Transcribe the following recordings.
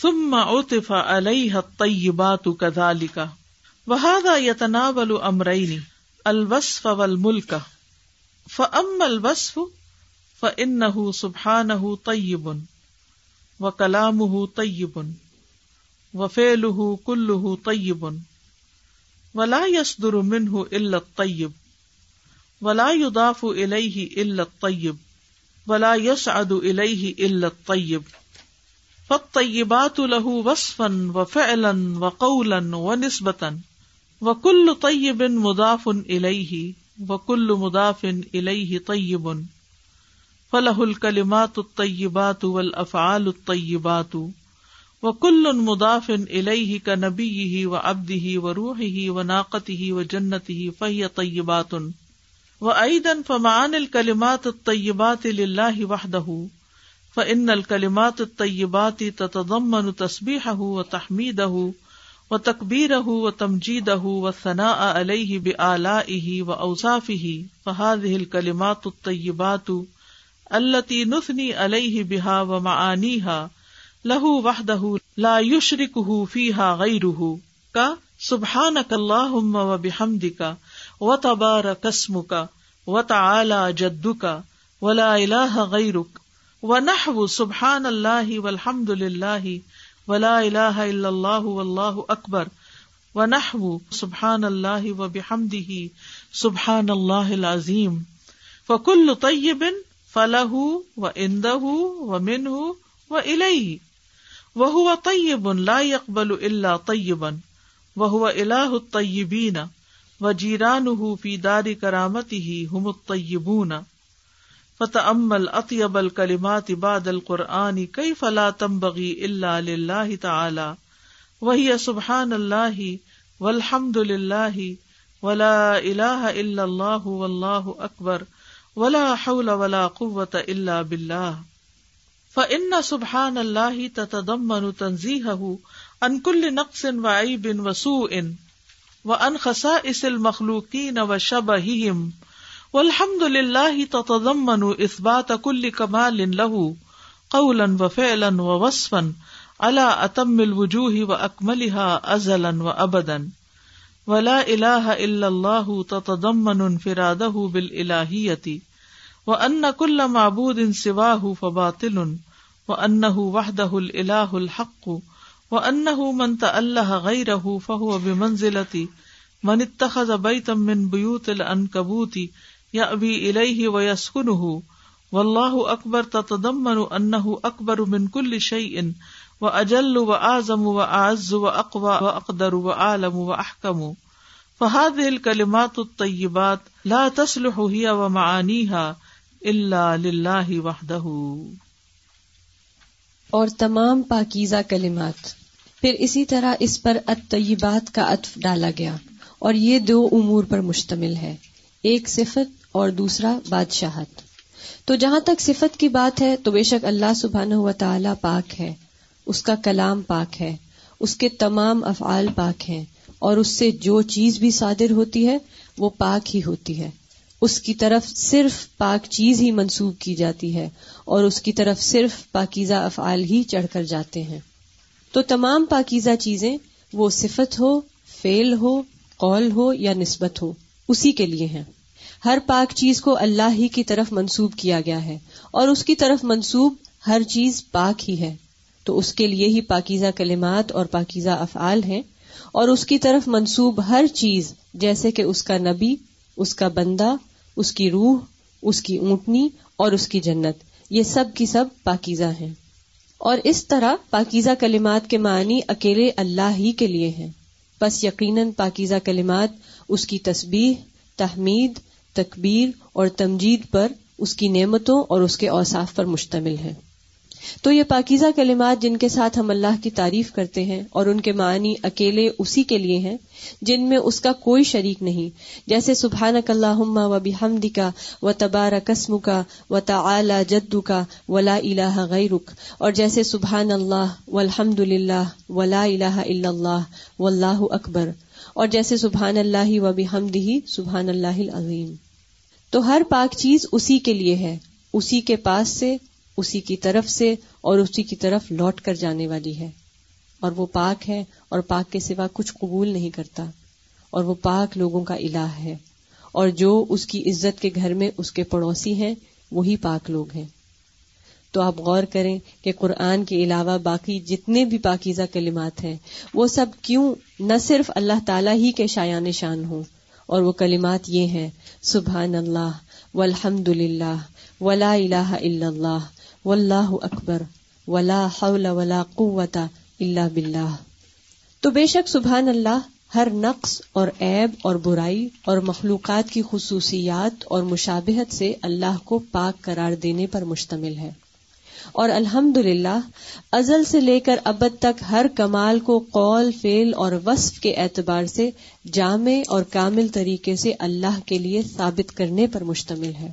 ثم عطف عليها الطيبات كذلك وهذا يتناول امرين الوصف والملك فاما الوصف فانه سبحانه طيب وكلامه طيب وفعله كله طيب ولا يصدر منه الا الطيب ولا يضاف اليه الا الطيب ولا يسعد اليه الا الطيب فالطيبات له وصفا وفعلا وقولا ونسبة وكل طيب مضاف إليه وكل مضاف إليه طيب. فله الكلمات الطيبات والأفعال الطيبات. وكل مضاف إليه كنبيه وعبده وروحه وناقته وجنته فهي طيبات. وأيضا فمعاني الكلمات الطيبات لله وحده. فإن الكلمات الطيبات تتضمن تسبيحه وتحميده وتكبيره وتمجيده والثناء عليه بآلائه وأوصافه فهذه الكلمات الطيبات التي نثني عليه بها ومعانيها له وحده لا يشركه فيها غيره سبحانك اللهم وبحمدك وتبارك اسمك وتعالى جدك ولا إله غيرك و سبحان اللہ والحمد للہ ولا الہ الا اللہ واللہ اکبر و نحو سبحان اللہ و سبحان اللہ العظیم فکل طیب فلہ و اندہ و و وهو طیب لا يقبل الا طیبا وهو الہ الطیبین و جیرانہ فی دار کرامته هم الطیبون فتح امل اطیب الکلمات بعد القرآن کئی فلا تمبغی اللہ اللہ تعالی وہی سبحان اللہ والحمد للہ ولا الہ الا اللہ واللہ اکبر ولا حول ولا قوة الا باللہ فإن سبحان اللہ تتضمن تنزیحه عن كل نقص وعیب وسوء، وعن خصائص المخلوقین وشبہہم والحمد للہ تتضمن اثبات کل کمال له قولا وفعلا ووصفا على اتم الوجوه واكملها ازلا وابدا ولا اله الا الله تتضمن انفراده بالالهيه وان كل معبود سواه فباطل وانه وحده الاله الحق وانه من تأله غيره فهو بمنزلة من اتخذ بيتا من بيوت العنكبوت یا ابھی الہ و یسکن و اللہ اکبر تدمن انہ اکبر من کل شعی و اجل و اعظم و اعز و اقوا و اقدر و عالم و احکم فہاد الکلمات الطیبات لا تسلح ہی و معانیها الا للہ وحدہ اور تمام پاکیزہ کلمات۔ پھر اسی طرح اس پر الطیبات کا عطف ڈالا گیا اور یہ دو امور پر مشتمل ہے۔ ایک صفت اور دوسرا بادشاہت۔ تو جہاں تک صفت کی بات ہے، تو بے شک اللہ سبحانہ و تعالی پاک ہے۔ اس کا کلام پاک ہے۔ اس کے تمام افعال پاک ہیں۔ اور اس سے جو چیز بھی صادر ہوتی ہے، وہ پاک ہی ہوتی ہے۔ اس کی طرف صرف پاک چیز ہی منسوب کی جاتی ہے، اور اس کی طرف صرف پاکیزہ افعال ہی چڑھ کر جاتے ہیں۔ تو تمام پاکیزہ چیزیں، وہ صفت ہو فیل ہو، قول ہو یا نسبت ہو، اسی کے لیے ہیں۔ ہر پاک چیز کو اللہ ہی کی طرف منسوب کیا گیا ہے اور اس کی طرف منسوب ہر چیز پاک ہی ہے۔ تو اس کے لیے ہی پاکیزہ کلمات اور پاکیزہ افعال ہیں اور اس کی طرف منسوب ہر چیز جیسے کہ اس کا نبی، اس کا بندہ، اس کی روح، اس کی اونٹنی اور اس کی جنت، یہ سب کی سب پاکیزہ ہیں۔ اور اس طرح پاکیزہ کلمات کے معنی اکیلے اللہ ہی کے لیے ہیں۔ بس یقیناً پاکیزہ کلمات، اس کی تسبیح، تحمید تکبیر اور تمجید پر اس کی نعمتوں اور اس کے اوصاف پر مشتمل ہے تو یہ پاکیزہ کلمات جن کے ساتھ ہم اللہ کی تعریف کرتے ہیں اور ان کے معنی اکیلے اسی کے لیے ہیں، جن میں اس کا کوئی شریک نہیں۔ جیسے سبحان اللہ و بحمد کا و تبارہ قسم کا و تعلی جدو کا ولا الہ غیرک۔ اور جیسے سبحان اللہ و الحمد للہ ولا الہ الا اللہ و اللہ اکبر۔ اور جیسے سبحان اللہ و بحمد ہی سبحان اللہ العظیم۔ تو ہر پاک چیز اسی کے لیے ہے، اسی کے پاس سے، اسی کی طرف سے اور اسی کی طرف لوٹ کر جانے والی ہے۔ اور وہ پاک ہے اور پاک کے سوا کچھ قبول نہیں کرتا۔ اور وہ پاک لوگوں کا الہ ہے۔ اور جو اس کی عزت کے گھر میں اس کے پڑوسی ہیں، وہی پاک لوگ ہیں۔ تو آپ غور کریں کہ قرآن کے علاوہ باقی جتنے بھی پاکیزہ کلمات ہیں، وہ سب کیوں نہ صرف اللہ تعالیٰ ہی کے شایان شان ہوں؟ اور وہ کلمات یہ ہیں، سبحان اللہ والحمد للہ ولا الہ الا اللہ، واللہ اکبر، ولا حول ولا قوت الا باللہ۔ تو بے شک سبحان اللہ ہر نقص اور عیب اور برائی اور مخلوقات کی خصوصیات اور مشابہت سے اللہ کو پاک قرار دینے پر مشتمل ہے۔ اور الحمد للہ ازل سے لے کر ابد تک ہر کمال کو قول فیل اور وصف کے اعتبار سے جامع اور کامل طریقے سے اللہ کے لیے ثابت کرنے پر مشتمل ہے۔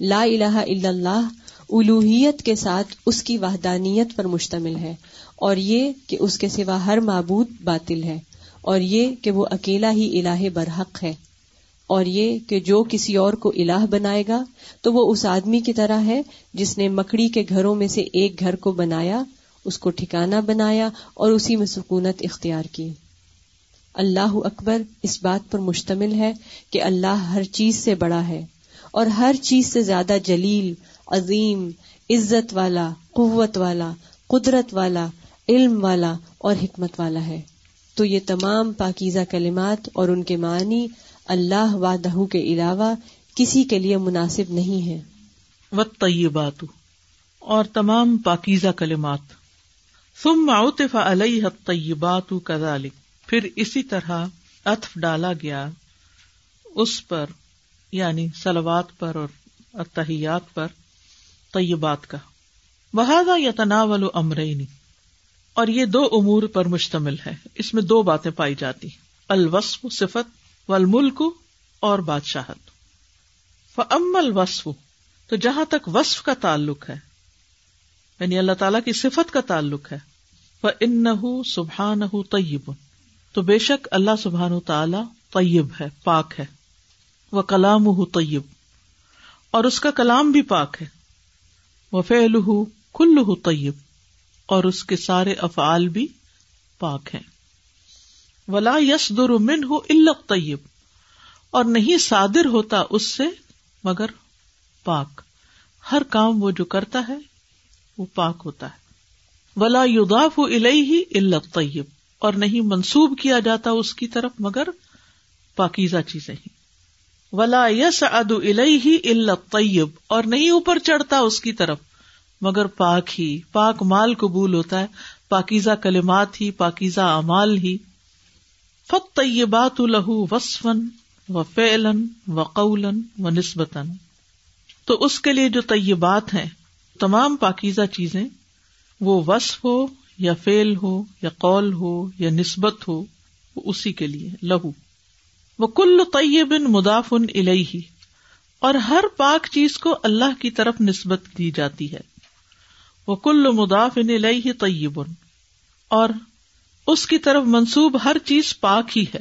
لا الہ الا اللہ الوحیت کے ساتھ اس کی وحدانیت پر مشتمل ہے اور یہ کہ اس کے سوا ہر معبود باطل ہے اور یہ کہ وہ اکیلا ہی الہ برحق ہے۔ اور یہ کہ جو کسی اور کو الہ بنائے گا، تو وہ اس آدمی کی طرح ہے جس نے مکڑی کے گھروں میں سے ایک گھر کو بنایا، اس کو ٹھکانہ بنایا اور اسی میں سکونت اختیار کی۔ اللہ اکبر اس بات پر مشتمل ہے کہ اللہ ہر چیز سے بڑا ہے اور ہر چیز سے زیادہ جلیل، عظیم، عزت والا، قوت والا، قدرت والا، علم والا اور حکمت والا ہے۔ تو یہ تمام پاکیزہ کلمات اور ان کے معنی اللہ وادہ کے علاوہ کسی کے لیے مناسب نہیں ہے۔ و طیبات اور تمام پاکیزہ کلمات۔ ثم عطف علیہ طیبات کذالک پھر اسی طرح اطف ڈالا گیا اس پر یعنی سلوات پر اور اتحیات پر طیبات کا۔ وہذا یتناول امرینی اور یہ دو امور پر مشتمل ہے۔ اس میں دو باتیں پائی جاتی۔ الوصف، صفت والملک اور بادشاہت۔ فام الوصف، تو جہاں تک وصف کا تعلق ہے یعنی اللہ تعالیٰ کی صفت کا تعلق ہے وہ ان سبحان طیب تو بے شک اللہ سبحان تعالی طیب ہے، پاک ہے۔ وہ کلام طیب اور اس کا کلام بھی پاک ہے۔ وہ فعل کل طیب اور اس کے سارے افعال بھی پاک ہیں۔ ولا یس در من ہو طیب اور نہیں صادر ہوتا اس سے مگر پاک۔ ہر کام وہ جو کرتا ہے، وہ پاک ہوتا ہے۔ ولا یداف ہی الت طیب اور نہیں منسوب کیا جاتا اس کی طرف مگر پاکیزہ چیزیں ہی ولا یس اد ہی الت طیب اور نہیں اوپر چڑھتا اس کی طرف مگر پاک ہی، پاک مال قبول ہوتا ہے۔ پاکیزہ کلمات ہی، پاکیزہ امال ہی۔ فت طیبات لہو وسفن و فیلن و قولن و نسبتاً۔ تو اس کے لیے جو طیبات ہیں، تمام پاکیزہ چیزیں، وہ وصف ہو یا فیل ہو یا قول ہو یا نسبت ہو، وہ اسی کے لیے لہو۔ وہ کل طیب مدافن الہی اور ہر پاک چیز کو اللہ کی طرف نسبت دی جاتی ہے۔ وہ کل مدافن الہی طیب۔ اور اس کی طرف منسوب ہر چیز پاک ہی ہے۔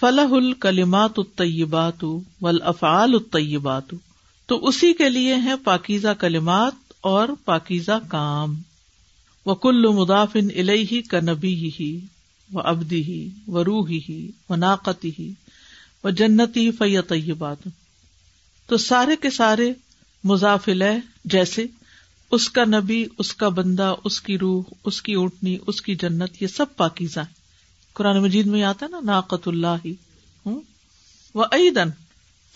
فلاح الکلیمات الطیبات افعال الطیبات تو اسی کے لیے ہے پاکیزہ کلمات اور پاکیزہ کام۔ و کل مدافن الہی کا نبی ہی و ابدی ہی و روحی ہی و ناقتی ہی و جنتی فی طیبات تو سارے کے سارے مضافل جیسے اس کا نبی، اس کا بندہ، اس کی روح، اس کی اونٹنی اس کی جنت، یہ سب پاکیزہ قرآن مجید میں آتا ہے نا ناقت اللہ ہی وہ عیدن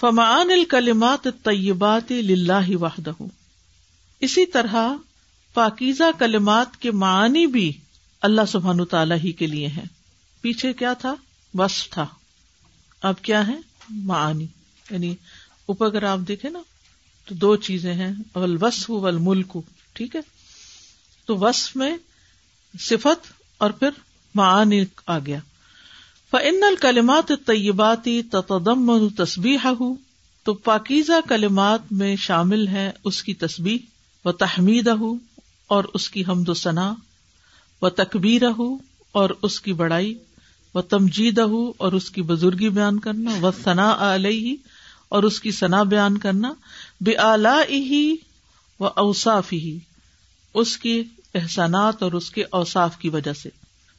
فمان الکلمات طیبات لاہ واہدہ اسی طرح پاکیزہ کلمات کے معنی بھی اللہ سبحان تعالی ہی کے لیے ہیں۔ پیچھے کیا تھا؟ وصف تھا۔ اب کیا ہے؟ معانی۔ یعنی اوپر اگر آپ دیکھیں نا تو دو چیزیں ہیں اول وصف ول ملک ٹھیک ہے؟ تو وصف میں صفت اور پھر معانی آ گیا۔ فن الکلمات طیباتی تتدم تصبیح تو پاکیزہ کلمات میں شامل ہے اس کی تصبیح و تحمید اور اس کی حمد و ثنا و تکبیر اور اس کی بڑائی و تمجید اور اس کی بزرگی بیان کرنا و ثنا علیہ اور اس کی ثنا بیان کرنا۔ بے آلہ ہی و اوساف ہی اس کی احسانات اور اس کے اوساف کی وجہ سے۔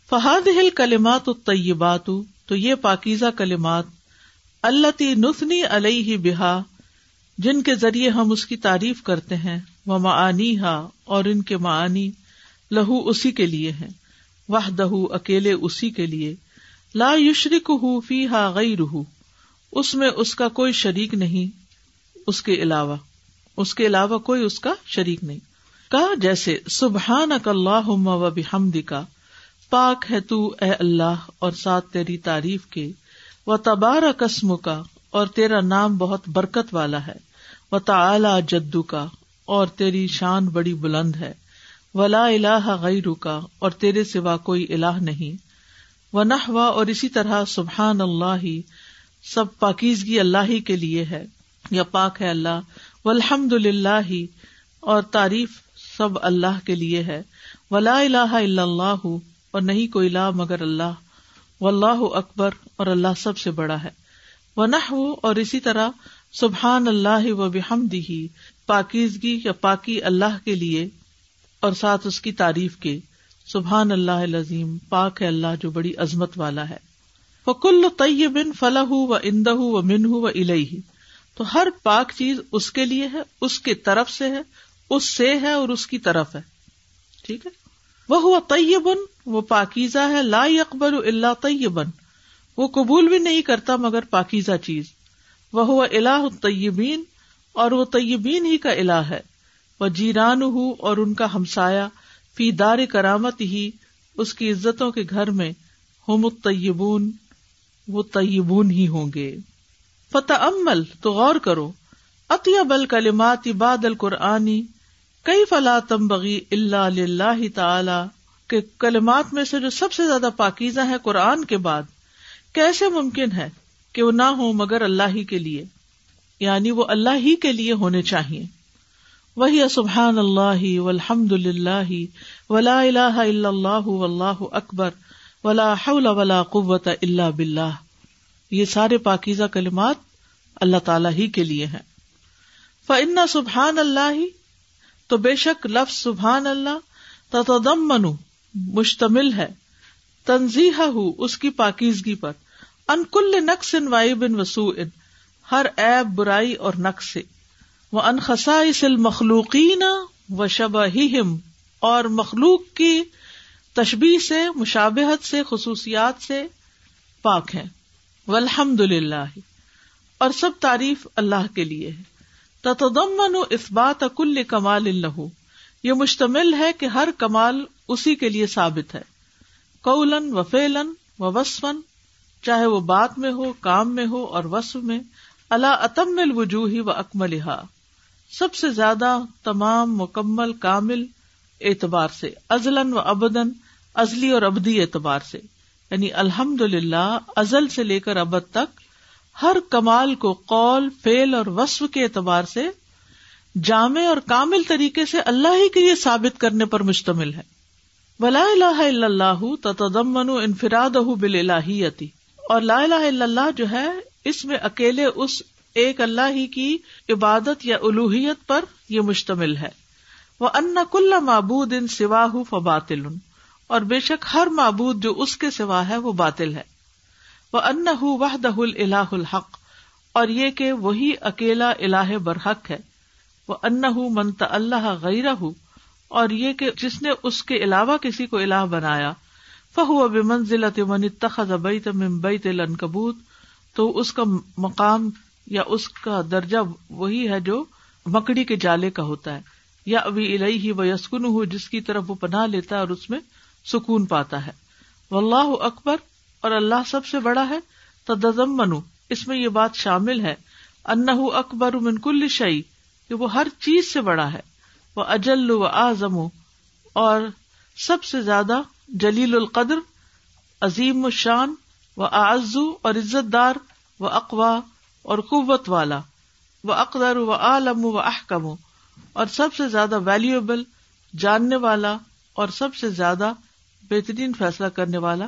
فہاد ہل کلمات الطیبات، تو یہ پاکیزہ کلمات اللہ نسنی علیہ بہا، جن کے ذریعے ہم اس کی تعریف کرتے ہیں وہ معانی ہا اور ان کے معانی لہو اسی کے لیے ہیں وہ دہو اکیلے اسی کے لیے، لا یشرک ہُو فی ہا گئی اس میں اس کا کوئی شریک نہیں۔ اس کے علاوہ، اس کے علاوہ کوئی اس کا شریک نہیں۔ کہا، جیسے سبحان اک اللہ و بحمد کا پاک ہے تو اے اللہ اور ساتھ تیری تعریف کے، و تبارہ قسم کا اور تیرا نام بہت برکت والا ہے، و تعلی جدو کا اور تیری شان بڑی بلند ہے ولا الہ غیر کا اور تیرے سوا کوئی الہ نہیں۔ و نہ اور اسی طرح سبحان اللہ ہی سب پاکیزگی اللہ ہی کے لیے ہے۔ یا پاک ہے اللہ و الحمد للہ اور تعریف سب اللہ کے لیے ہے۔ ولا الہ الا اللہ اور نہیں کوئی لا مگر اللہ۔ و اللہ اکبر اور اللہ سب سے بڑا ہے۔ وہ اور اسی طرح سبحان اللہ و بحمدہ پاکیزگی یا پاکی اللہ کے لیے، اور ساتھ اس کی تعریف کے۔ سبحان اللہ العظیم، پاک ہے اللہ جو بڑی عظمت والا ہے۔ وہ کل طیب فلاح و اندہ و منہ و الہی تو ہر پاک چیز اس کے لیے ہے، اس کی طرف سے ہے، اس سے ہے اور اس کی طرف ہے۔ ٹھیک ہے؟ وہ ہوا طیبن وہ پاکیزہ ہے، لا اکبر اللہ طیبن وہ قبول بھی نہیں کرتا مگر پاکیزہ چیز۔ وہ ہوا اللہ طیبین اور وہ طیبین ہی کا الہ ہے۔ وہ جیران ہو اور ان کا ہمسایا فی دار کرامت ہی اس کی عزتوں کے گھر میں ہوم الطیبون وہ طیبون ہی ہوں گے۔ فتح امل تو غور کرو۔ اطیب الکلمات باد القرآنی کئی فلا تم بغی اللہ تعالی؟ کے کلمات میں سے جو سب سے زیادہ پاکیزہ ہے قرآن کے بعد، کیسے ممکن ہے کہ وہ نہ ہو مگر اللہ ہی کے لیے؟ یعنی وہ اللہ ہی کے لیے ہونے چاہیے۔ وہی سبحان اللہ الحمد للہ ولا الہ الا اللہ واللہ اکبر ولا حول ولا قوت اللہ بلّہ یہ سارے پاکیزہ کلمات اللہ تعالی ہی کے لیے ہیں۔ فن سبحان اللہ تو بے شک لفظ سبحان اللہ تتدم منو مشتمل ہے۔ تنظیح ہو اس کی پاکیزگی پر۔ ان کل نقص ان وائی بن وسو ان ہر ایب برائی اور نقص سے۔ وہ ان خسائس المخلوقین و شبہ اور مخلوق کی تشبیح سے، مشابہت سے، خصوصیات سے پاک ہے والحمد للہ اور سب تعریف اللہ کے لیے ہے۔ تتدمن اس بات کل کمال اللہ یہ مشتمل ہے کہ ہر کمال اسی کے لیے ثابت ہے۔ قولن و فیلن و وسفن چاہے وہ بات میں ہو، کام میں ہو، اور وصف میں۔ اللہ اتم الوجوہی و اکمل سب سے زیادہ تمام، مکمل، کامل اعتبار سے ازلن و ابدن ازلی اور ابدی اعتبار سے۔ یعنی الحمد للہ ازل سے لے کر ابد تک ہر کمال کو قول فیل اور وصف کے اعتبار سے جامع اور کامل طریقے سے اللہ ہی کے لیے ثابت کرنے پر مشتمل ہے۔ ولا الہ الا اللہ تتضمن انفراد بل اور لا الہ الا اللہ جو ہے، اس میں اکیلے اس ایک اللہ ہی کی عبادت یا الوحیت پر یہ مشتمل ہے۔ وہ ان کل معبود ان سوا فباطل۔ اور بے شک ہر معبود جو اس کے سوا ہے وہ باطل ہے۔ وہ ان وحدہ الہ الحق۔ اور یہ کہ وہی اکیلا اللہ برحق ہے۔ وہ ان منت اللہ غیر اور یہ کہ جس نے اس کے علاوہ کسی کو الہ بنایا۔ فہو بمنزل من اتخذ بیت من بیت العنکبوت تو اس کا مقام یا اس کا درجہ وہی ہے جو مکڑی کے جالے کا ہوتا ہے۔ یا ابھی الہی ہی وہ یسکن ہو جس کی طرف وہ پناہ لیتا ہے اور اس میں سکون پاتا ہے۔ واللہ اکبر اور اللہ سب سے بڑا ہے۔ تدم منو اس میں یہ بات شامل ہے۔ ان اکبر من کل شعی کہ وہ ہر چیز سے بڑا ہے۔ وہ اجل و اعظم اور سب سے زیادہ جلیل القدر، عظیم الشان و آزو اور عزت دار و اقوا اور قوت والا وہ اقدر و عالم و احکم اور سب سے زیادہ ویلیوبل جاننے والا، اور سب سے زیادہ بہترین فیصلہ کرنے والا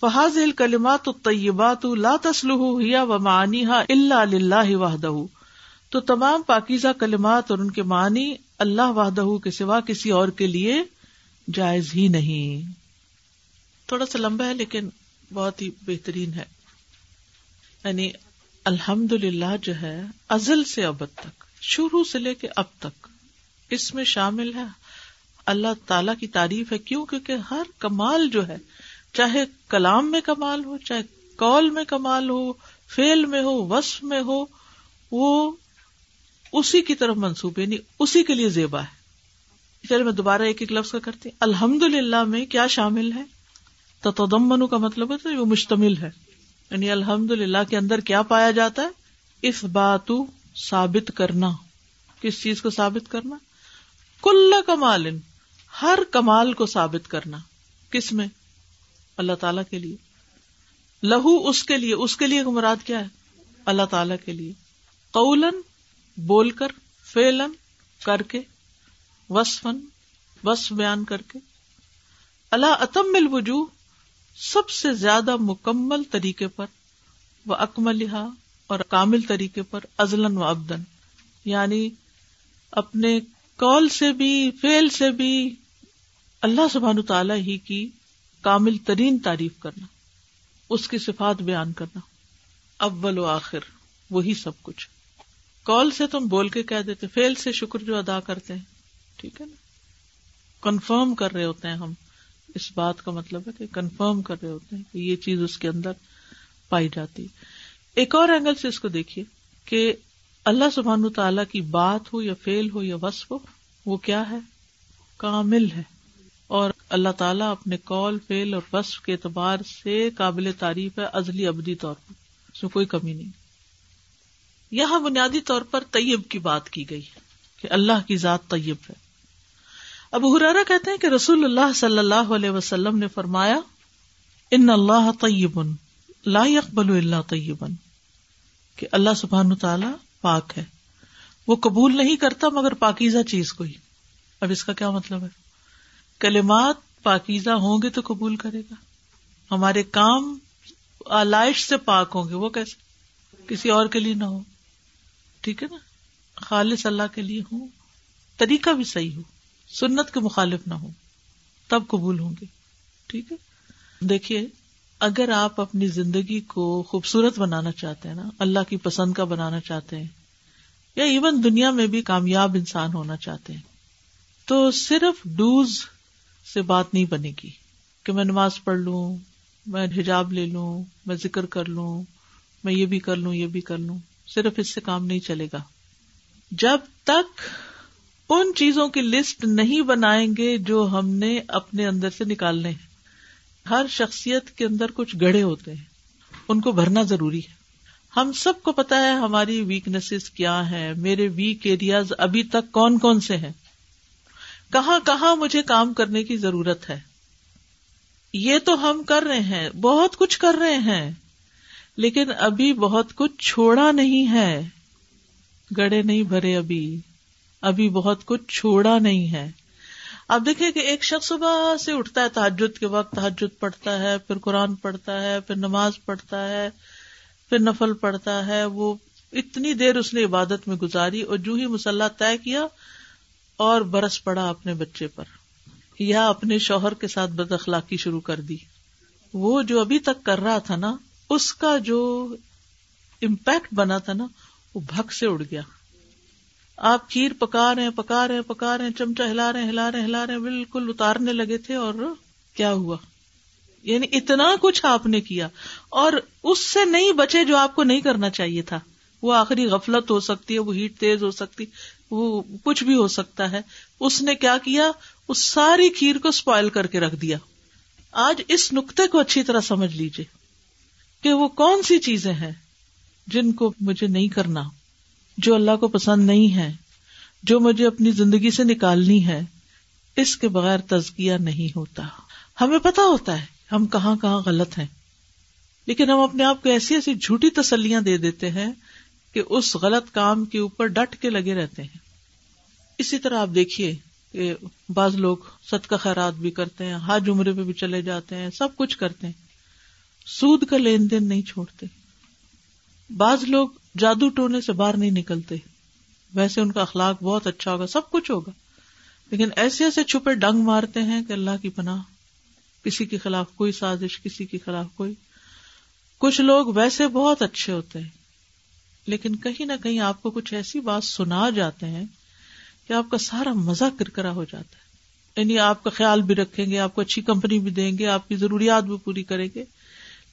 فحاظ الکلمات طیبات لا تسلح ہیا و معنی اللہ اللہ وحدہ تو تمام پاکیزہ کلمات اور ان کے معنی اللہ وحدہ کے سوا کسی اور کے لیے جائز ہی نہیں۔ تھوڑا سا لمبا ہے لیکن بہت ہی بہترین ہے۔ یعنی الحمد للہ جو ہے، ازل سے ابد تک، شروع سے لے کے اب تک، اس میں شامل ہے۔ اللہ تعالی کی تعریف ہے کیوں؟ کیونکہ ہر کمال جو ہے، چاہے کلام میں کمال ہو، چاہے کال میں کمال ہو فیل میں ہو، وصف میں ہو، وہ اسی کی طرف منسوب یعنی اسی کے لیے زیبا ہے۔ چلے، میں دوبارہ ایک ایک لفظ کا کرتی الحمد للہ میں کیا شامل ہے؟ تو منو کا مطلب ہے، وہ مشتمل ہے۔ یعنی الحمد للہ کے اندر کیا پایا جاتا ہے؟ اس بات ثابت کرنا۔ کس چیز کو ثابت کرنا؟ کل کمال ہر کمال کو ثابت کرنا کس میں؟ اللہ تعالی کے لیے۔ لہو اس کے لیے، اس کے لیے مراد کیا ہے؟ اللہ تعالی کے لیے۔ قولن، بول کر فیلن کر کے وسفن وصف بیان کر کے۔ اللہ اتم الوجوہ، سب سے زیادہ مکمل طریقے پر وہ اکمل اور کامل طریقے پر ازلن و ابدن یعنی اپنے کال سے بھی فیل سے بھی اللہ سبحان تعالی ہی کی کامل ترین تعریف کرنا، اس کی صفات بیان کرنا، اول و آخر، وہی سب کچھ۔ کال سے تم بول کے کہہ دیتے فیل سے شکر جو ادا کرتے ہیں۔ ٹھیک ہے نا؟ کنفرم کر رہے ہوتے ہیں ہم۔ اس بات کا مطلب ہے کہ کنفرم کر رہے ہوتے ہیں کہ یہ چیز اس کے اندر پائی جاتی۔ ایک اور اینگل سے اس کو دیکھیے کہ اللہ سبحان تعالی کی بات ہو یا فیل ہو یا وصف ہو، وہ کیا ہے؟ کامل ہے۔ اور اللہ تعالیٰ اپنے کال فیل اور وصف کے اعتبار سے قابل تعریف ہے، ازلی ابدی طور پر، اس میں کوئی کمی نہیں۔ یہاں بنیادی طور پر طیب کی بات کی گئی کہ اللہ کی ذات طیب ہے۔ اب حرارا کہتے ہیں کہ رسول اللہ صلی اللہ علیہ وسلم نے فرمایا، ان اللہ طیب، لا يقبل اللہ طیبن کہ اللہ سبحان تعالی پاک ہے۔ وہ قبول نہیں کرتا مگر پاکیزہ چیز کو ہی اب اس کا کیا مطلب ہے؟ کلمات پاکیزہ ہوں گے تو قبول کرے گا۔ ہمارے کام آلائش سے پاک ہوں گے، وہ کیسے؟ کسی اور کے لیے نہ ہو۔ ٹھیک ہے نا؟ خالص اللہ کے لیے ہوں۔ طریقہ بھی صحیح ہو۔ سنت کے مخالف نہ ہو تب قبول ہوں گے۔ ٹھیک ہے؟ دیکھیے، اگر آپ اپنی زندگی کو خوبصورت بنانا چاہتے ہیں نا، اللہ کی پسند کا بنانا چاہتے ہیں، یا ایون دنیا میں بھی کامیاب انسان ہونا چاہتے ہیں، تو صرف ڈوز سے بات نہیں بنے گی کہ میں نماز پڑھ لوں، میں حجاب لے لوں، میں ذکر کر لوں، میں یہ بھی کر لوں، یہ بھی کر لوں، صرف اس سے کام نہیں چلے گا۔ جب تک ان چیزوں کی لسٹ نہیں بنائیں گے جو ہم نے اپنے اندر سے نکالنے ہیں۔ ہر شخصیت کے اندر کچھ گڑھے ہوتے ہیں۔ ان کو بھرنا ضروری ہے۔ ہم سب کو پتا ہے ہماری ویکنیس کیا ہے میرے ویک ایریاز ابھی تک کون کون سے ہیں۔ کہاں کہاں مجھے کام کرنے کی ضرورت ہے؟ یہ تو ہم کر رہے ہیں، بہت کچھ کر رہے ہیں، لیکن ابھی بہت کچھ چھوڑا نہیں ہے۔ گڑے نہیں بھرے ابھی ابھی بہت کچھ چھوڑا نہیں ہے۔ اب دیکھیں کہ ایک شخص صبح سے اٹھتا ہے تحجد کے وقت تحجد پڑھتا ہے، پھر قرآن پڑھتا ہے، پھر نماز پڑھتا ہے، پھر نفل پڑھتا ہے۔ وہ اتنی دیر اس نے عبادت میں گزاری اور جو ہی مسلح طے کیا اور برس پڑا اپنے بچے پر۔ یا اپنے شوہر کے ساتھ بد اخلاقی شروع کر دی۔ وہ جو ابھی تک کر رہا تھا نا، اس کا جو امپیکٹ بنا تھا نا، وہ بھگ سے اڑ گیا۔ آپ کھیر پکا رہے ہیں، پکا رہے ہیں، پکا رہے ہیں، چمچا ہلا رہے ہیں، ہلا رہے ہلا رہے ہیں، بالکل اتارنے لگے تھے اور کیا ہوا؟ یعنی اتنا کچھ آپ نے کیا۔ اور اس سے نہیں بچے جو آپ کو نہیں کرنا چاہیے تھا۔ وہ آخری غفلت ہو سکتی ہے، وہ ہیٹ تیز ہو سکتی۔ وہ کچھ بھی ہو سکتا ہے۔ اس نے کیا کیا؟ اس ساری کھیر کو اسپائل کر کے رکھ دیا۔ آج اس نقطے کو اچھی طرح سمجھ لیجیے کہ وہ کون سی چیزیں ہیں جن کو مجھے نہیں کرنا، جو اللہ کو پسند نہیں ہے جو مجھے اپنی زندگی سے نکالنی ہے اس کے بغیر تزکیہ نہیں ہوتا۔ ہمیں پتا ہوتا ہے ہم کہاں کہاں غلط ہیں۔ لیکن ہم اپنے آپ کو ایسی ایسی جھوٹی تسلیاں دے دیتے ہیں کہ اس غلط کام کے اوپر ڈٹ کے لگے رہتے ہیں۔ اسی طرح آپ دیکھیے کہ بعض لوگ ست کا خیرات بھی کرتے ہیں ہاتھ عمرے پہ بھی چلے جاتے ہیں، سب کچھ کرتے ہیں۔ سود کا لین دین نہیں چھوڑتے۔ بعض لوگ جادو ٹونے سے باہر نہیں نکلتے۔ ویسے ان کا اخلاق بہت اچھا ہوگا، سب کچھ ہوگا۔ لیکن ایسے ایسے چھپے ڈنگ مارتے ہیں کہ اللہ کی پناہ، کسی کے خلاف کوئی سازش، کسی کے خلاف کوئی۔ کچھ لوگ ویسے بہت اچھے ہوتے ہیں۔ لیکن کہیں نہ کہیں آپ کو کچھ ایسی بات سنا جاتے ہیں کہ آپ کا سارا مزہ کرکرا ہو جاتا ہے۔ یعنی آپ کا خیال بھی رکھیں گے، آپ کو اچھی کمپنی بھی دیں گے، آپ کی ضروریات بھی پوری کریں گے۔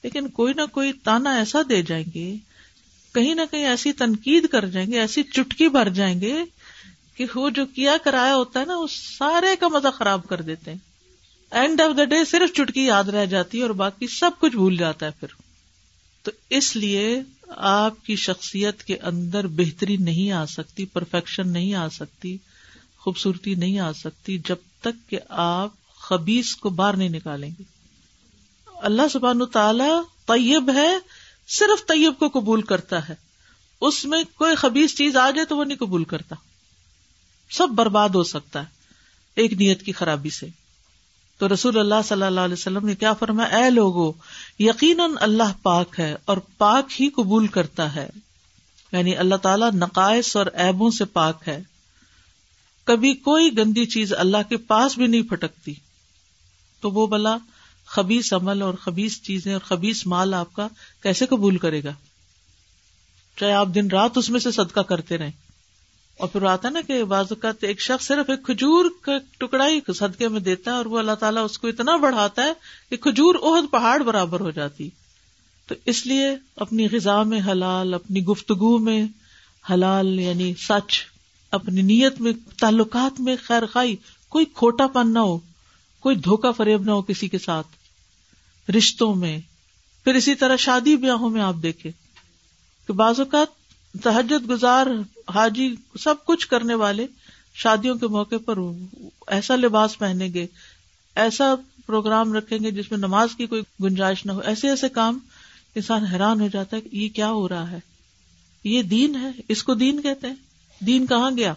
لیکن کوئی نہ کوئی تانا ایسا دے جائیں گے، کہیں نہ کہیں ایسی تنقید کر جائیں گے، ایسی چٹکی بھر جائیں گے کہ وہ جو کیا کرایا ہوتا ہے نا، وہ سارے کا مزہ خراب کر دیتے ہیں۔ اینڈ آف دا ڈے صرف چٹکی یاد رہ جاتی ہے اور باقی سب کچھ بھول جاتا ہے پھر۔ تو اس لیے آپ کی شخصیت کے اندر بہتری نہیں آ سکتی پرفیکشن نہیں آ سکتی، خوبصورتی نہیں آ سکتی، جب تک کہ آپ خبیص کو باہر نہیں نکالیں گے۔ اللہ سبحان تعالی طیب ہے، صرف طیب کو قبول کرتا ہے۔ اس میں کوئی خبیص چیز آ جائے تو وہ نہیں قبول کرتا۔ سب برباد ہو سکتا ہے، ایک نیت کی خرابی سے۔ تو رسول اللہ صلی اللہ علیہ وسلم نے کیا فرمایا؟ اے لوگو، یقیناً اللہ پاک ہے اور پاک ہی قبول کرتا ہے۔ یعنی اللہ تعالیٰ نقائص اور ایبوں سے پاک ہے۔ کبھی کوئی گندی چیز اللہ کے پاس بھی نہیں پھٹکتی۔ تو وہ بلا خبیص عمل اور خبیص چیزیں اور خبیص مال آپ کا کیسے قبول کرے گا؟ چاہے آپ دن رات اس میں سے صدقہ کرتے رہیں۔ اور پھر آتا نا کہ بعض اوقات ایک شخص صرف ایک کھجور کا ٹکڑا ہی صدقے میں دیتا ہے اور وہ اللہ تعالیٰ اس کو اتنا بڑھاتا ہے کہ کھجور عہد پہاڑ برابر ہو جاتی۔ تو اس لیے اپنی غذا میں حلال، اپنی گفتگو میں حلال یعنی سچ، اپنی نیت میں، تعلقات میں خیر خائی کوئی کھوٹا پن نہ ہو، کوئی دھوکا فریب نہ ہو کسی کے ساتھ۔ رشتوں میں، پھر اسی طرح شادی بیاہوں میں آپ دیکھیں کہ بعض اوقات تحجد گزار، حاجی سب کچھ کرنے والے شادیوں کے موقع پر ایسا لباس پہنیں گے، ایسا پروگرام رکھیں گے جس میں نماز کی کوئی گنجائش نہ ہو۔ ایسے ایسے کام انسان حیران ہو جاتا ہے کہ یہ کیا ہو رہا ہے۔ یہ دین ہے، اس کو دین کہتے ہیں۔ دین کہاں گیا؟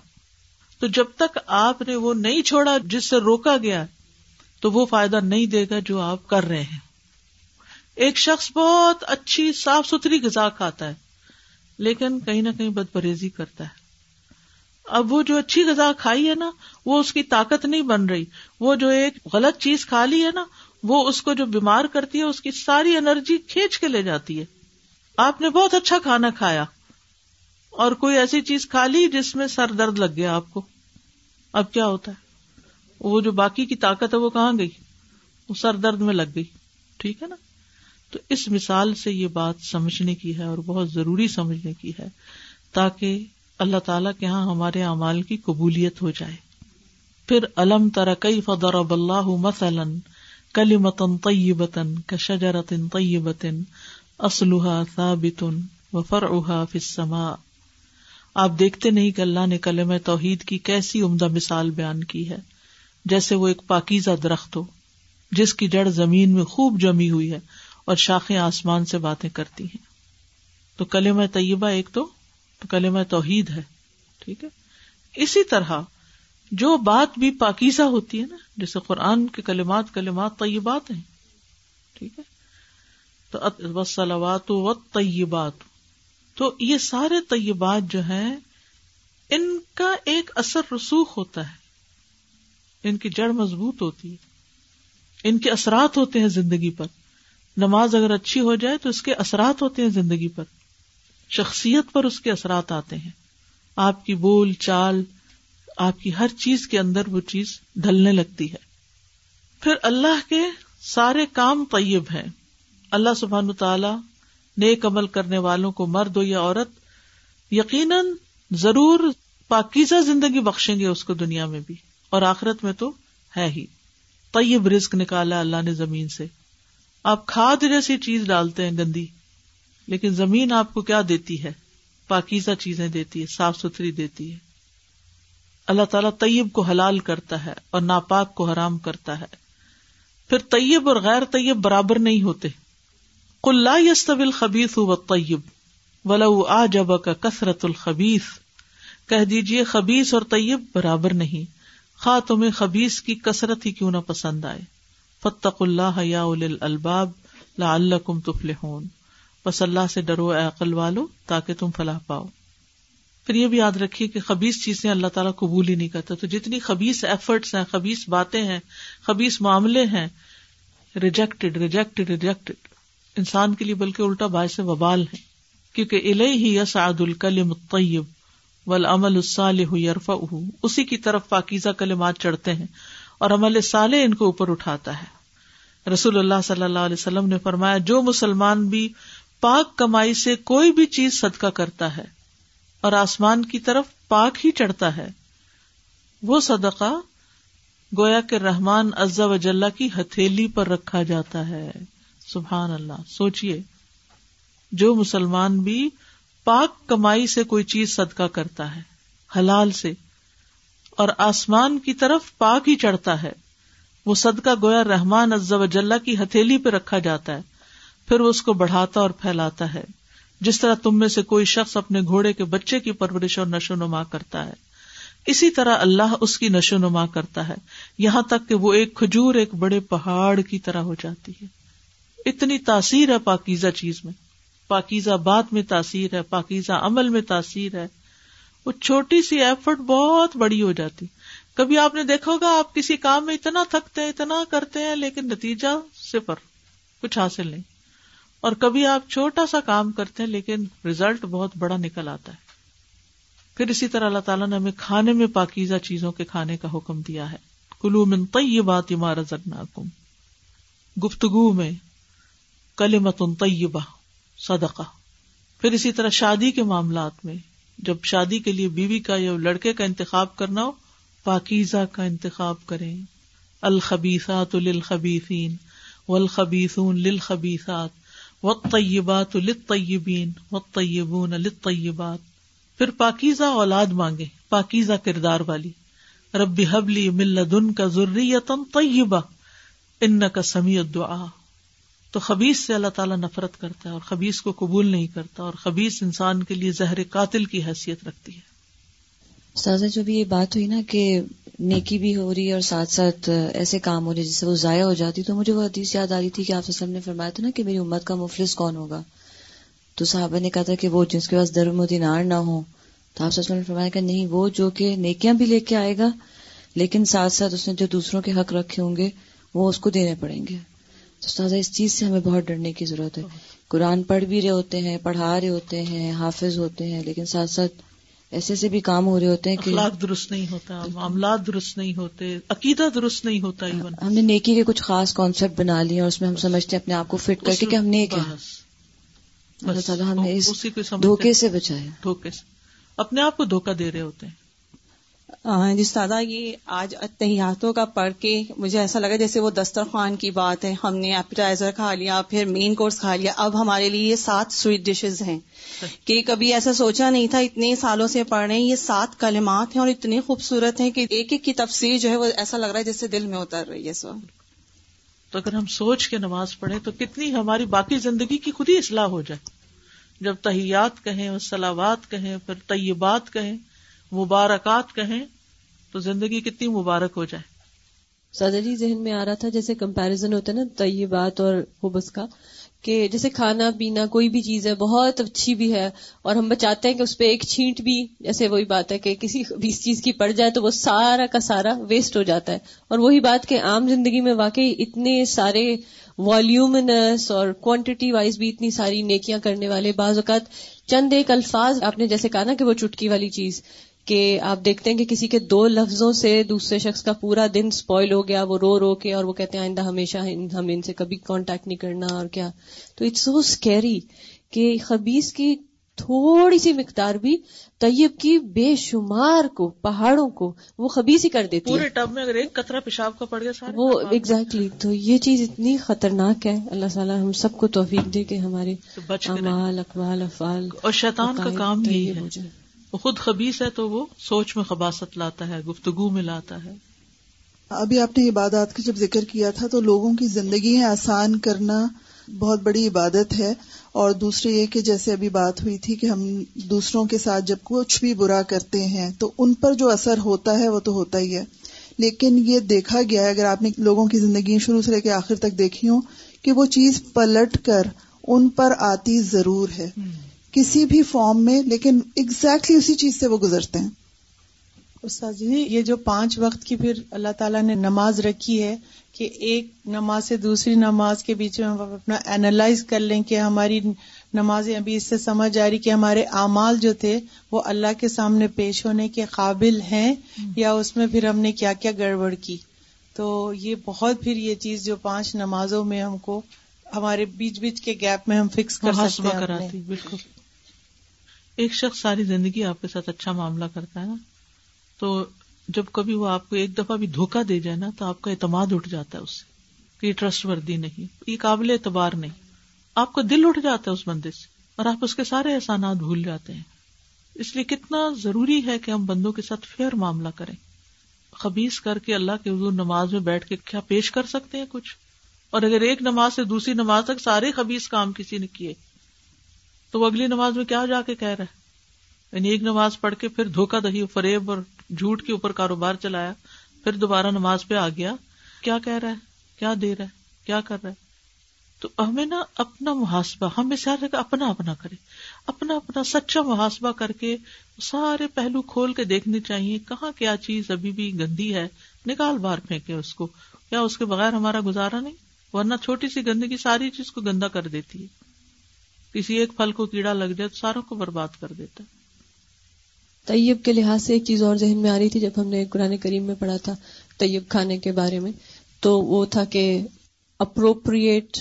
تو جب تک آپ نے وہ نہیں چھوڑا جس سے روکا گیا، تو وہ فائدہ نہیں دے گا جو آپ کر رہے ہیں۔ ایک شخص بہت اچھی، صاف ستھری غذا کھاتا ہے۔ لیکن کہیں نہ کہیں بد پرہیزی کرتا ہے۔ اب وہ جو اچھی غذا کھائی ہے نا، وہ اس کی طاقت نہیں بن رہی۔ وہ جو ایک غلط چیز کھا لی ہے نا، وہ اس کو جو بیمار کرتی ہے، اس کی ساری انرجی کھینچ کے لے جاتی ہے۔ آپ نے بہت اچھا کھانا کھایا۔ اور کوئی ایسی چیز کھا لی جس میں سر درد لگ گیا آپ کو۔ اب کیا ہوتا ہے؟ وہ جو باقی کی طاقت ہے، وہ کہاں گئی؟ وہ سر درد میں لگ گئی۔ ٹھیک ہے نا؟ تو اس مثال سے یہ بات سمجھنے کی ہے اور بہت ضروری سمجھنے کی ہے تاکہ اللہ تعالی کے یہاں ہمارے اعمال کی قبولیت ہو جائے۔ پھر علم ترقی فدر اب اللہ مثلاً کلی متن طیبتن کشجرتن طیبتن اسلحہ ثابتن و فرعها آپ دیکھتے نہیں کہ اللہ نے کلم توحید کی کیسی عمدہ مثال بیان کی ہے، جیسے وہ ایک پاکیزہ درخت ہو، جس کی جڑ زمین میں خوب جمی ہوئی ہے۔ اور شاخیں آسمان سے باتیں کرتی ہیں۔ تو کلم طیبہ ایک تو کلم توحید ہے، ٹھیک ہے؟ اسی طرح جو بات بھی پاکیزہ ہوتی ہے نا، جیسے قرآن کے کلمات کلمات طیبات ہیں، ٹھیک ہے؟ تو سلوات و طیبات تو یہ سارے طیبات جو ہیں، ان کا ایک اثر رسوخ ہوتا ہے۔ ان کی جڑ مضبوط ہوتی ہے، ان کے اثرات ہوتے ہیں زندگی پر۔ نماز اگر اچھی ہو جائے تو اس کے اثرات ہوتے ہیں زندگی پر۔ شخصیت پر اس کے اثرات آتے ہیں۔ آپ کی بول چال، آپ کی ہر چیز کے اندر وہ چیز ڈھلنے لگتی ہے۔ پھر اللہ کے سارے کام طیب ہیں۔ اللہ سبحان تعالی نیک عمل کرنے والوں کو مرد ہو یا عورت یقیناً ضرور پاکیزہ زندگی بخشیں گے اس کو دنیا میں بھی۔ اور آخرت میں تو ہے ہی۔ طیب رزق نکالا اللہ نے زمین سے۔ آپ کھاد جیسی چیز ڈالتے ہیں گندی، لیکن زمین آپ کو کیا دیتی ہے؟ پاکیزہ چیزیں دیتی ہے، صاف ستھری دیتی ہے۔ اللہ تعالیٰ طیب کو حلال کرتا ہے اور ناپاک کو حرام کرتا ہے۔ پھر طیب اور غیر طیب برابر نہیں ہوتے۔ کل طبل خبیس و طیب ولو آ جب کا کثرت الخبیس کہہ دیجیے خبیس اور طیب برابر نہیں۔ خواہ تمہیں خبیس کی کثرت ہی کیوں نہ پسند آئے؟ فتق اللہ یا الباب لا اللہ کم تفل بس اللہ سے ڈرو اے عقل والو تاکہ تم فلاح پاؤ۔ پھر یہ بھی یاد رکھیے کہ خبیص چیزیں اللہ تعالیٰ قبول ہی نہیں کرتا۔ تو جتنی خبیص ایفرٹس ہیں خبیص باتیں ہیں خبیص معاملے ہیں ریجیکٹڈ ریجیکٹڈ ریجیکٹڈ انسان کے لیے بلکہ الٹا باعث وبال ہے۔ کیونکہ الہ ہی یسعد الکلم الطیب والعمل الصالح یرفعہ۔ اسی کی طرف پاکیزہ کلمات چڑھتے ہیں۔ اور عمل صالح ان کو اوپر اٹھاتا ہے۔ رسول اللہ صلی اللہ علیہ وسلم نے فرمایا، جو مسلمان بھی پاک کمائی سے کوئی بھی چیز صدقہ کرتا ہے اور آسمان کی طرف پاک ہی چڑھتا ہے، وہ صدقہ گویا کے رحمان عزا وجاللہ کی ہتھیلی پر رکھا جاتا ہے۔ سبحان اللہ، سوچئے، جو مسلمان بھی پاک کمائی سے کوئی چیز صدقہ کرتا ہے، حلال سے اور آسمان کی طرف پاک ہی چڑھتا ہے۔ وہ صدقہ گویا رحمان عزا وجاللہ کی ہتھیلی پہ رکھا جاتا ہے۔ پھر وہ اس کو بڑھاتا اور پھیلاتا ہے۔ جس طرح تم میں سے کوئی شخص اپنے گھوڑے کے بچے کی پرورش اور نشو نما کرتا ہے۔ اسی طرح اللہ اس کی نشو نما کرتا ہے۔ یہاں تک کہ وہ ایک کھجور ایک بڑے پہاڑ کی طرح ہو جاتی ہے۔ اتنی تاثیر ہے پاکیزہ چیز میں۔ پاکیزہ بات میں تاثیر ہے، پاکیزہ عمل میں تاثیر ہے۔ وہ چھوٹی سی ایفرٹ بہت بڑی ہو جاتی۔ کبھی آپ نے دیکھا ہوگا، آپ کسی کام میں اتنا تھکتے ہیں اتنا کرتے ہیں، لیکن نتیجہ صفر، کچھ حاصل نہیں۔ اور کبھی آپ چھوٹا سا کام کرتے ہیں، لیکن ریزلٹ بہت بڑا نکل آتا ہے۔ پھر اسی طرح اللہ تعالیٰ نے ہمیں کھانے میں پاکیزہ چیزوں کے کھانے کا حکم دیا ہے۔ کلو من طیبات ما رزقناکم۔ گفتگو میں کلمت طیبہ، صدقہ۔ پھر اسی طرح شادی کے معاملات میں جب شادی کے لیے بیوی کا یا لڑکے کا انتخاب کرنا ہو، پاکیزہ کا انتخاب کریں۔ الخبیثات للخبیثین والخبیثون للخبیثات والطیبات للطیبین والطیبون للطیبات۔ پھر پاکیزہ اولاد مانگے پاکیزہ کردار والی۔ ربی حبلی ملدن کا ضروریتن طیبہ ان کا سمیع دعا تو خبیص سے اللہ تعالیٰ نفرت کرتا ہے اور خبیص کو قبول نہیں کرتا اور خبیص انسان کے لیے زہر قاتل کی حیثیت رکھتی ہے۔ سازا جو بھی یہ بات ہوئی نا کہ نیکی بھی ہو رہی ہے اور ساتھ ساتھ ایسے کام ہو رہے جس سے وہ ضائع ہو جاتی، تو مجھے وہ حدیث یاد آ رہی تھی کہ آپ وسلم نے فرمایا تھا نا کہ میری امت کا مفلس کون ہوگا؟ تو صحابہ نے کہا تھا کہ وہ جس کے پاس درم و دینار نہ ہو تو آپ وسلم نے فرمایا کہ نہیں، وہ جو کہ نیکیاں بھی لے کے آئے گا، لیکن ساتھ ساتھ اس نے جو دوسروں کے حق رکھے ہوں گے، وہ اس کو دینے پڑیں گے۔ سازا اس چیز سے ہمیں بہت ڈرنے کی ضرورت ہے۔ قرآن پڑھ بھی رہے ہوتے ہیں پڑھا رہے ہوتے ہیں حافظ ہوتے ہیں لیکن ساتھ ساتھ ایسے ایسے بھی کام ہو رہے ہوتے ہیں کہ اخلاق درست نہیں ہوتا معاملات درست نہیں ہوتے عقیدہ درست نہیں ہوتا ایون ہم نے نیکی کے کچھ خاص کانسیپٹ بنا لیے اور اس میں ہم سمجھتے ہیں اپنے آپ کو فٹ کر کے کہ ہم نیک ہیں۔ اللہ تعالیٰ ہم نے اس دھوکے سے بچایا۔ دھوکے سے۔ اپنے آپ کو دھوکا دے رہے ہوتے ہیں۔ جس دادا یہ آج اتحیاتوں کا پڑھ کے مجھے ایسا لگا جیسے وہ دسترخوان کی بات ہے۔ ہم نے ایپیٹائزر کھا لیا، پھر مین کورس کھا لیا۔ اب ہمارے لیے یہ سات سویٹ ڈشز ہیں۔ کہ کبھی ایسا سوچا نہیں تھا اتنے سالوں سے پڑھ رہے ہیں، یہ سات کلمات ہیں اور اتنے خوبصورت ہیں کہ ایک ایک کی تفسیر جو ہے وہ ایسا لگ رہا ہے جیسے دل میں اتر رہی ہے۔ سو تو اگر ہم سوچ کے نماز پڑھیں تو کتنی ہماری باقی زندگی کی خود ہی اصلاح ہو جائے۔ جب تحیات کہیں سلاوات کہیں، پھر طیبات کہیں۔ مبارکات کہیں تو زندگی کتنی مبارک ہو جائے۔ سادری جی ذہن میں آ رہا تھا جیسے کمپیرزن ہوتا ہے نا طیبات اور حبس کا، کہ جیسے کھانا پینا کوئی بھی چیز ہے، بہت اچھی بھی ہے اور ہم بچاتے ہیں کہ اس پہ ایک چھینٹ بھی جیسے وہی بات ہے کہ کسی بھی چیز کی پڑ جائے تو وہ سارا کا سارا ویسٹ ہو جاتا ہے۔ اور وہی بات کہ عام زندگی میں واقعی اتنے سارے والیومنس اور کوانٹٹی وائز بھی اتنی ساری نیکیاں کرنے والے، بعض اوقات چند ایک الفاظ آپ نے جیسے کہا نا کہ وہ چٹکی والی چیز کہ آپ دیکھتے ہیں کہ کسی کے دو لفظوں سے دوسرے شخص کا پورا دن سپوائل ہو گیا وہ رو رو کے اور وہ کہتے ہیں آئندہ ہمیشہ ہم ان سے کبھی کانٹیکٹ نہیں کرنا اور کیا۔ تو اٹس سو اسکیری کہ خبیص کی تھوڑی سی مقدار بھی طیب کی بے شمار کو پہاڑوں کو وہ خبیص ہی کر دیتی پورے ٹب میں اگر ایک قطرہ پیشاب کا پڑ گیا وہ ایگزیکٹلی تو یہ چیز اتنی خطرناک ہے۔ اللہ تعالیٰ ہم سب کو توفیق دے کہ ہمارے اقوال افعال اور شیطان کا کام یہی ہے۔ وہ خود خبیص ہے تو وہ سوچ میں خباست لاتا ہے گفتگو میں لاتا ہے۔ ابھی آپ نے عبادات کا جب ذکر کیا تھا تو لوگوں کی زندگی آسان کرنا بہت بڑی عبادت ہے۔ اور دوسرے یہ کہ جیسے ابھی بات ہوئی تھی کہ ہم دوسروں کے ساتھ جب کچھ بھی برا کرتے ہیں تو ان پر جو اثر ہوتا ہے وہ تو ہوتا ہی ہے۔ لیکن یہ دیکھا گیا ہے اگر آپ نے لوگوں کی زندگی شروع سے لے کے آخر تک دیکھی ہوں کہ وہ چیز پلٹ کر ان پر آتی ضرور ہے۔ کسی بھی فارم میں لیکن ایگزیکٹلی exactly اسی چیز سے وہ گزرتے ہیں۔ استاد جی یہ جو پانچ وقت کی پھر اللہ تعالیٰ نے نماز رکھی ہے کہ ایک نماز سے دوسری نماز کے بیچ میں ہم اپنا اینالائز کر لیں کہ ہماری نمازیں ابھی اس سے سمجھ آ رہی کہ ہمارے اعمال جو تھے وہ اللہ کے سامنے پیش ہونے کے قابل ہیں یا اس میں پھر ہم نے کیا کیا گڑبڑ کی۔ تو یہ بہت پھر یہ چیز جو پانچ نمازوں میں ہم کو ہمارے بیچ بیچ کے گیپ میں ہم فکس کر سکتے ہیں۔ بالکل۔ ایک شخص ساری زندگی آپ کے ساتھ اچھا معاملہ کرتا ہے نا، تو جب کبھی وہ آپ کو ایک دفعہ بھی دھوکا دے جائے نا، تو آپ کا اعتماد اٹھ جاتا ہے اس سے کہ یہ ٹرسٹ وردی نہیں، یہ قابل اعتبار نہیں۔ آپ کا دل اٹھ جاتا ہے اس بندے سے اور آپ اس کے سارے احسانات بھول جاتے ہیں۔ اس لیے کتنا ضروری ہے کہ ہم بندوں کے ساتھ فیئر معاملہ کریں۔ خبیص کر کے اللہ کے حضور نماز میں بیٹھ کے کیا پیش کر سکتے ہیں کچھ؟ اور اگر ایک نماز سے دوسری نماز تک سارے خبیص کام کسی نے کیے تو وہ اگلی نماز میں کیا جا کے کہہ رہا ہے؟ یعنی ایک نماز پڑھ کے پھر دھوکہ دہی، فریب اور جھوٹ کے اوپر کاروبار چلایا، پھر دوبارہ نماز پہ آ گیا۔ کیا کہہ رہا ہے؟ کیا دے رہا ہے؟ کیا کر رہا ہے؟ تو ہمیں نا اپنا محاسبہ، ہم اپنا اپنا کرے اپنا اپنا سچا محاسبہ کر کے سارے پہلو کھول کے دیکھنے چاہیے، کہاں کیا چیز ابھی بھی گندی ہے، نکال بار پھینکے اس کو۔ یا اس کے بغیر ہمارا گزارا نہیں، ورنہ چھوٹی سی گندگی ساری چیز کو گندا کر دیتی ہے۔ کسی ایک پھل کو کیڑا لگ جائے تو ساروں کو برباد کر دیتا ہے۔ طیب کے لحاظ سے ایک چیز اور ذہن میں آ رہی تھی جب ہم نے قرآن کریم میں پڑھا تھا طیب کھانے کے بارے میں تو وہ تھا کہ اپروپریٹ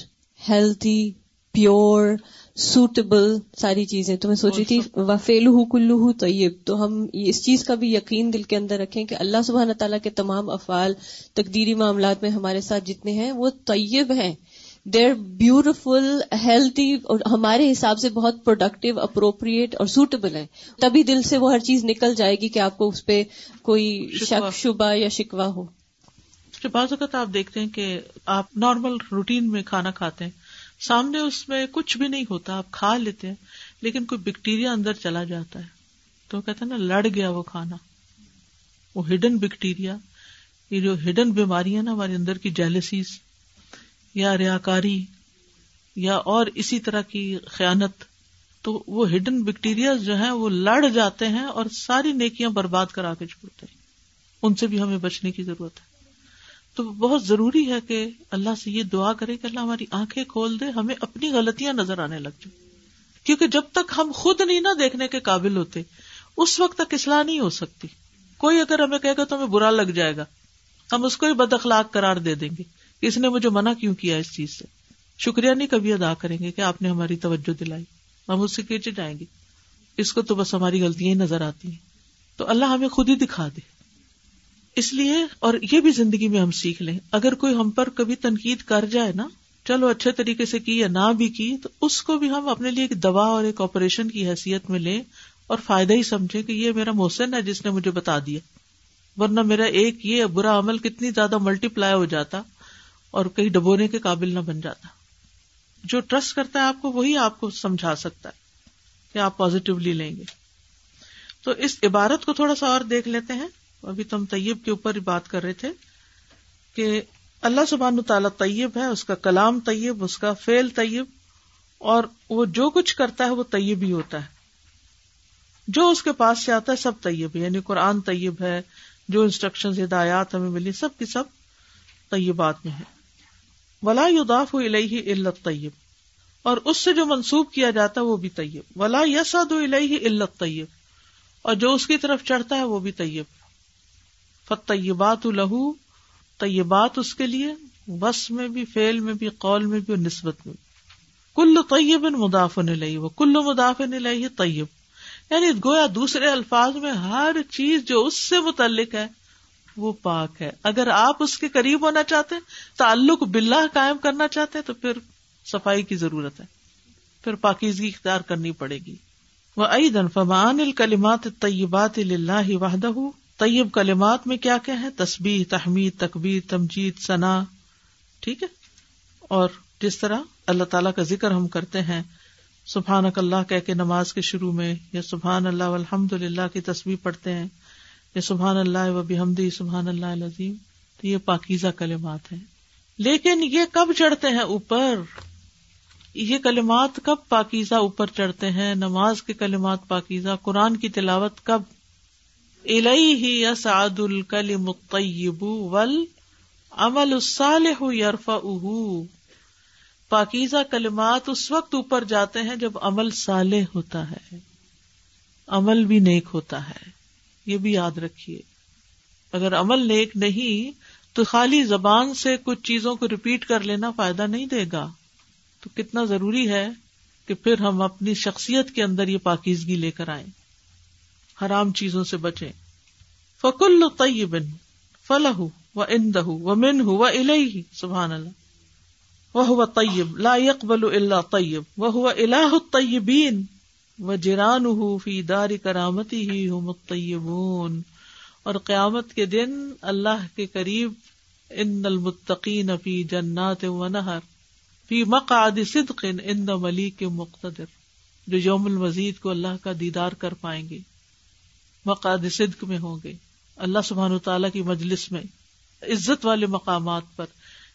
ہیلتھی پیور سوٹیبل ساری چیزیں۔ تو میں سوچ رہی تھی وفیلو ہُو کلو طیب تو ہم اس چیز کا بھی یقین دل کے اندر رکھیں کہ اللہ سبحانہ تعالیٰ کے تمام افعال تقدیری معاملات میں ہمارے ساتھ جتنے ہیں وہ طیب ہیں۔ دیر بیوٹیفل ہیلتھی اور ہمارے حساب سے بہت پروڈکٹیو اپروپریٹ اور سوٹیبل ہے تبھی دل سے وہ ہر چیز نکل جائے گی کہ آپ کو اس پہ کوئی شک شبہ یا شکوا ہو۔ بعض اوقات آپ دیکھتے ہیں کہ آپ نارمل روٹین میں کھانا کھاتے ہیں سامنے اس میں کچھ بھی نہیں ہوتا آپ کھا لیتے ہیں لیکن کوئی بیکٹیریا اندر چلا جاتا ہے۔ تو کہتے ہیں نا لڑ گیا وہ کھانا۔ وہ ہڈن بیکٹیریا یہ جو ہڈن بیماریاں نا ہمارے اندر کی جیلسیز یا ریاکاری یا اور اسی طرح کی خیانت، تو وہ ہڈن بیکٹیریا جو ہیں وہ لڑ جاتے ہیں اور ساری نیکیاں برباد کرا کے چھوڑتے ہیں۔ ان سے بھی ہمیں بچنے کی ضرورت ہے۔ تو بہت ضروری ہے کہ اللہ سے یہ دعا کرے کہ اللہ ہماری آنکھیں کھول دے، ہمیں اپنی غلطیاں نظر آنے لگ جائیں۔ کیونکہ جب تک ہم خود نہیں نہ دیکھنے کے قابل ہوتے، اس وقت تک اصلاح نہیں ہو سکتی۔ کوئی اگر ہمیں کہے گا تو ہمیں برا لگ جائے گا، ہم اس کو ہی بد اخلاق قرار دے دیں گے۔ اس نے مجھے منع کیوں کیا اس چیز سے؟ شکریہ نہیں کبھی ادا کریں گے کہ آپ نے ہماری توجہ دلائی۔ ہم اس سے کھینچے جائیں گے۔ اس کو تو بس ہماری غلطیاں ہی نظر آتی ہیں۔ تو اللہ ہمیں خود ہی دکھا دے۔ اس لیے اور یہ بھی زندگی میں ہم سیکھ لیں۔ اگر کوئی ہم پر کبھی تنقید کر جائے نا، چلو اچھے طریقے سے کی یا نہ بھی کی، تو اس کو بھی ہم اپنے لیے ایک دوا اور ایک آپریشن کی حیثیت میں لیں اور فائدہ ہی سمجھے کہ یہ میرا محسن ہے جس نے مجھے بتا دیا۔ ورنہ میرا ایک یہ برا عمل کتنی زیادہ ملٹی پلائی ہو جاتا۔ اور کہیں ڈبونے کے قابل نہ بن جاتا۔ جو ٹرسٹ کرتا ہے آپ کو، وہی آپ کو سمجھا سکتا ہے کہ آپ پازیٹیولی لیں گے۔ تو اس عبارت کو تھوڑا سا اور دیکھ لیتے ہیں۔ ابھی تم طیب کے اوپر ہی بات کر رہے تھے کہ اللہ سبحان تعالیٰ طیب ہے، اس کا کلام طیب، اس کا فیل طیب، اور وہ جو کچھ کرتا ہے وہ طیب ہی ہوتا ہے۔ جو اس کے پاس سے آتا ہے سب طیب ہے یعنی قرآن طیب ہے، جو انسٹرکشن ہدایات ہمیں ملی، سب کی سب طیبات میں ہے۔ ولا یداف الہ علت طیب اور اس سے جو منسوب کیا جاتا ہے وہ بھی طیب ولا یسد الہ علت طیب اور جو اس کی طرف چڑھتا ہے وہ بھی طیب فطیبات لہو طیبات اس کے لیے بس میں بھی فیل میں بھی قول میں بھی اور نسبت میں کل طیب مدافع لئی وہ کل مدافع لئی طیب یعنی گویا دوسرے الفاظ میں ہر چیز جو اس سے متعلق ہے وہ پاک ہے۔ اگر آپ اس کے قریب ہونا چاہتے ہیں، تعلق بلّہ قائم کرنا چاہتے ہیں، تو پھر صفائی کی ضرورت ہے۔ پھر پاکیزگی اختیار کرنی پڑے گی۔ وہ عید فمان الکلمات طیبات اللہ وحدہ طیب کلمات میں کیا کیا ہے؟ تصبیح تحمید تقبیر تمجید ثنا ٹھیک ہے؟ اور جس طرح اللہ تعالیٰ کا ذکر ہم کرتے ہیں سبحان اللہ کہہ کے نماز کے شروع میں یا سبحان اللہ الحمد للہ کی تصویر پڑھتے ہیں یا سبحان اللہ و بحمدی، سبحان اللہ عظیم تو یہ پاکیزہ کلمات ہیں۔ لیکن یہ کب چڑھتے ہیں اوپر؟ یہ کلمات کب پاکیزہ اوپر چڑھتے ہیں؟ نماز کے کلمات پاکیزہ، قرآن کی تلاوت کب؟ الیہ یسعد الکلم الطیب والعمل الصالح یرفعہ۔ پاکیزہ کلمات اس وقت اوپر جاتے ہیں جب عمل صالح ہوتا ہے۔ عمل بھی نیک ہوتا ہے۔ یہ بھی یاد رکھیے۔ اگر عمل نیک نہیں، تو خالی زبان سے کچھ چیزوں کو ریپیٹ کر لینا فائدہ نہیں دے گا۔ تو کتنا ضروری ہے کہ پھر ہم اپنی شخصیت کے اندر یہ پاکیزگی لے کر آئیں۔ حرام چیزوں سے بچیں۔ فکل طیبن فلح و اندہ و من و الہ سبحان اللہ۔ وہ طیب، لا يقبل الا طیب۔ وہ الہ الطیبین۔ و جران فی دار کرامتی ہی ہم الطیبون۔ اور قیامت کے دن اللہ کے قریب ان المتقین فی جنات و نہر، فی مقعد صدق ان ملیک مقتدر۔ جو یوم المزید کو اللہ کا دیدار کر پائیں گے، مقعد صدق میں ہوں گے۔ اللہ سبحان تعالیٰ کی مجلس میں عزت والے مقامات پر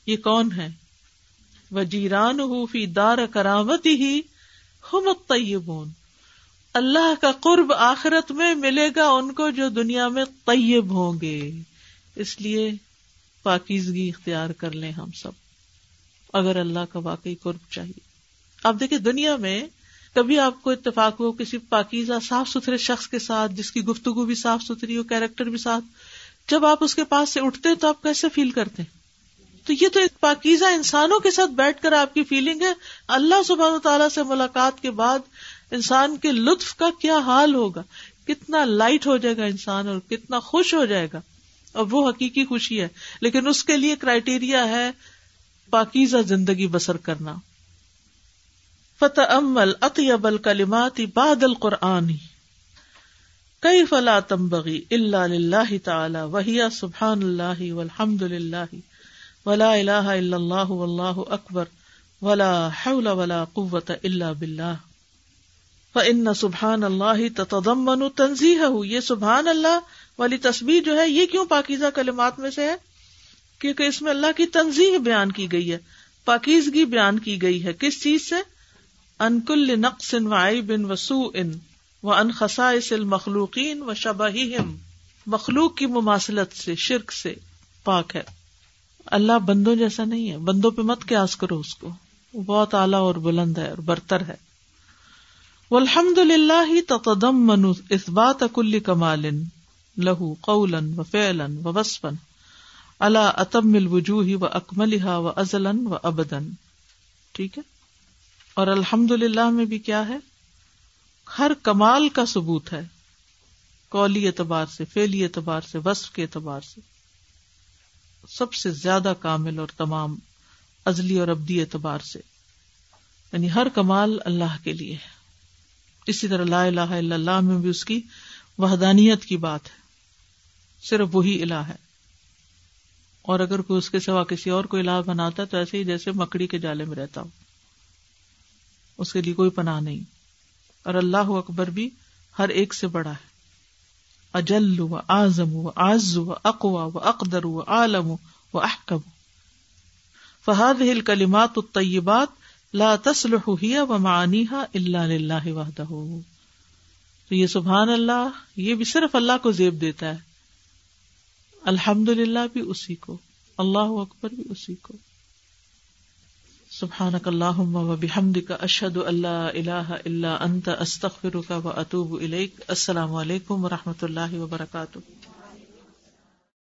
یہ کون ہے؟ وجیران ہو فی دار کرامتی ہی ہم الطیبون۔ اللہ کا قرب آخرت میں ملے گا ان کو جو دنیا میں طیب ہوں گے۔ اس لیے پاکیزگی اختیار کر لیں ہم سب۔ اگر اللہ کا واقعی قرب چاہیے۔ آپ دیکھیں دنیا میں کبھی آپ کو اتفاق ہو کسی پاکیزہ صاف ستھرے شخص کے ساتھ، جس کی گفتگو بھی صاف ستھری ہو، کیریکٹر بھی ساتھ، جب آپ اس کے پاس سے اٹھتے تو آپ کیسے فیل کرتے تو یہ تو ایک پاکیزہ انسانوں کے ساتھ بیٹھ کر آپ کی فیلنگ ہے۔ اللہ سبحانہ تعالیٰ سے ملاقات کے بعد انسان کے لطف کا کیا حال ہوگا؟ کتنا لائٹ ہو جائے گا انسان اور کتنا خوش ہو جائے گا؟ اور وہ حقیقی خوشی ہے، لیکن اس کے لیے کرائٹیریا ہے پاکیزہ زندگی بسر کرنا۔ فتح امل اطیب الکلمات باد القرآن کئی فلا تمبغی اللہ تعالی وحیا سبحان اللہ والحمد للہ ولا الہ الا اللہ واللہ اکبر ولا حول ولا قوت الا باللہ فان سبحان اللہ تتضمن تنزیہ یہ سبحان اللہ والی تصویر جو ہے، یہ کیوں پاکیزہ کلمات میں سے ہے؟ کیونکہ اس میں اللہ کی تنظیم بیان کی گئی ہے، پاکیزگی بیان کی گئی ہے۔ کس چیز سے؟ انکل نقص و بن وسو ان و ان خسائس المخلوقین و شبہ مخلوق کی مماثلت سے، شرک سے پاک ہے۔ اللہ بندوں جیسا نہیں ہے۔ بندوں پہ مت قیاس کرو اس کو۔ وہ بہت اعلیٰ اور بلند ہے اور برتر ہے۔ الحمد للہ تقدم من اس بات کل کمال لہو قولن و فیلن و وسفن اللہ اتم الوجوہ و اکملہ و ازلن و ابدن ٹھیک ہے اور الحمد للہ میں بھی کیا ہے ہر کمال کا ثبوت ہے کولی اعتبار سے فیلی اعتبار سے وصف کے اعتبار سے سب سے زیادہ کامل اور تمام ازلی اور ابدی اعتبار سے یعنی ہر کمال اللہ کے لیے ہے اسی طرح لا الہ الا اللہ میں بھی اس کی وحدانیت کی بات ہے۔ صرف وہی الہ ہے۔ اور اگر کوئی اس کے سوا کسی اور کو الہ بناتا ہے تو ایسے ہی جیسے مکڑی کے جالے میں رہتا ہو۔ اس کے لیے کوئی پناہ نہیں۔ اور اللہ اکبر بھی ہر ایک سے بڑا ہے۔ اجل و آزم و آز و اقوا و اقدر و عالم و احکم۔ فہاد ہل کلیمات الطیبات لا تسلح ہی و معانیہ اللہ وحدہ تو یہ سبحان اللہ، یہ بھی صرف اللہ کو زیب دیتا ہے۔ الحمد للہ بھی اسی کو، اللہ اکبر بھی اسی کو۔ سبحان اللہ و بحمد کا اشد اللہ اللہ اللہ انت استخر کا و اطوب السلام علیکم و رحمۃ اللہ وبرکاتہ۔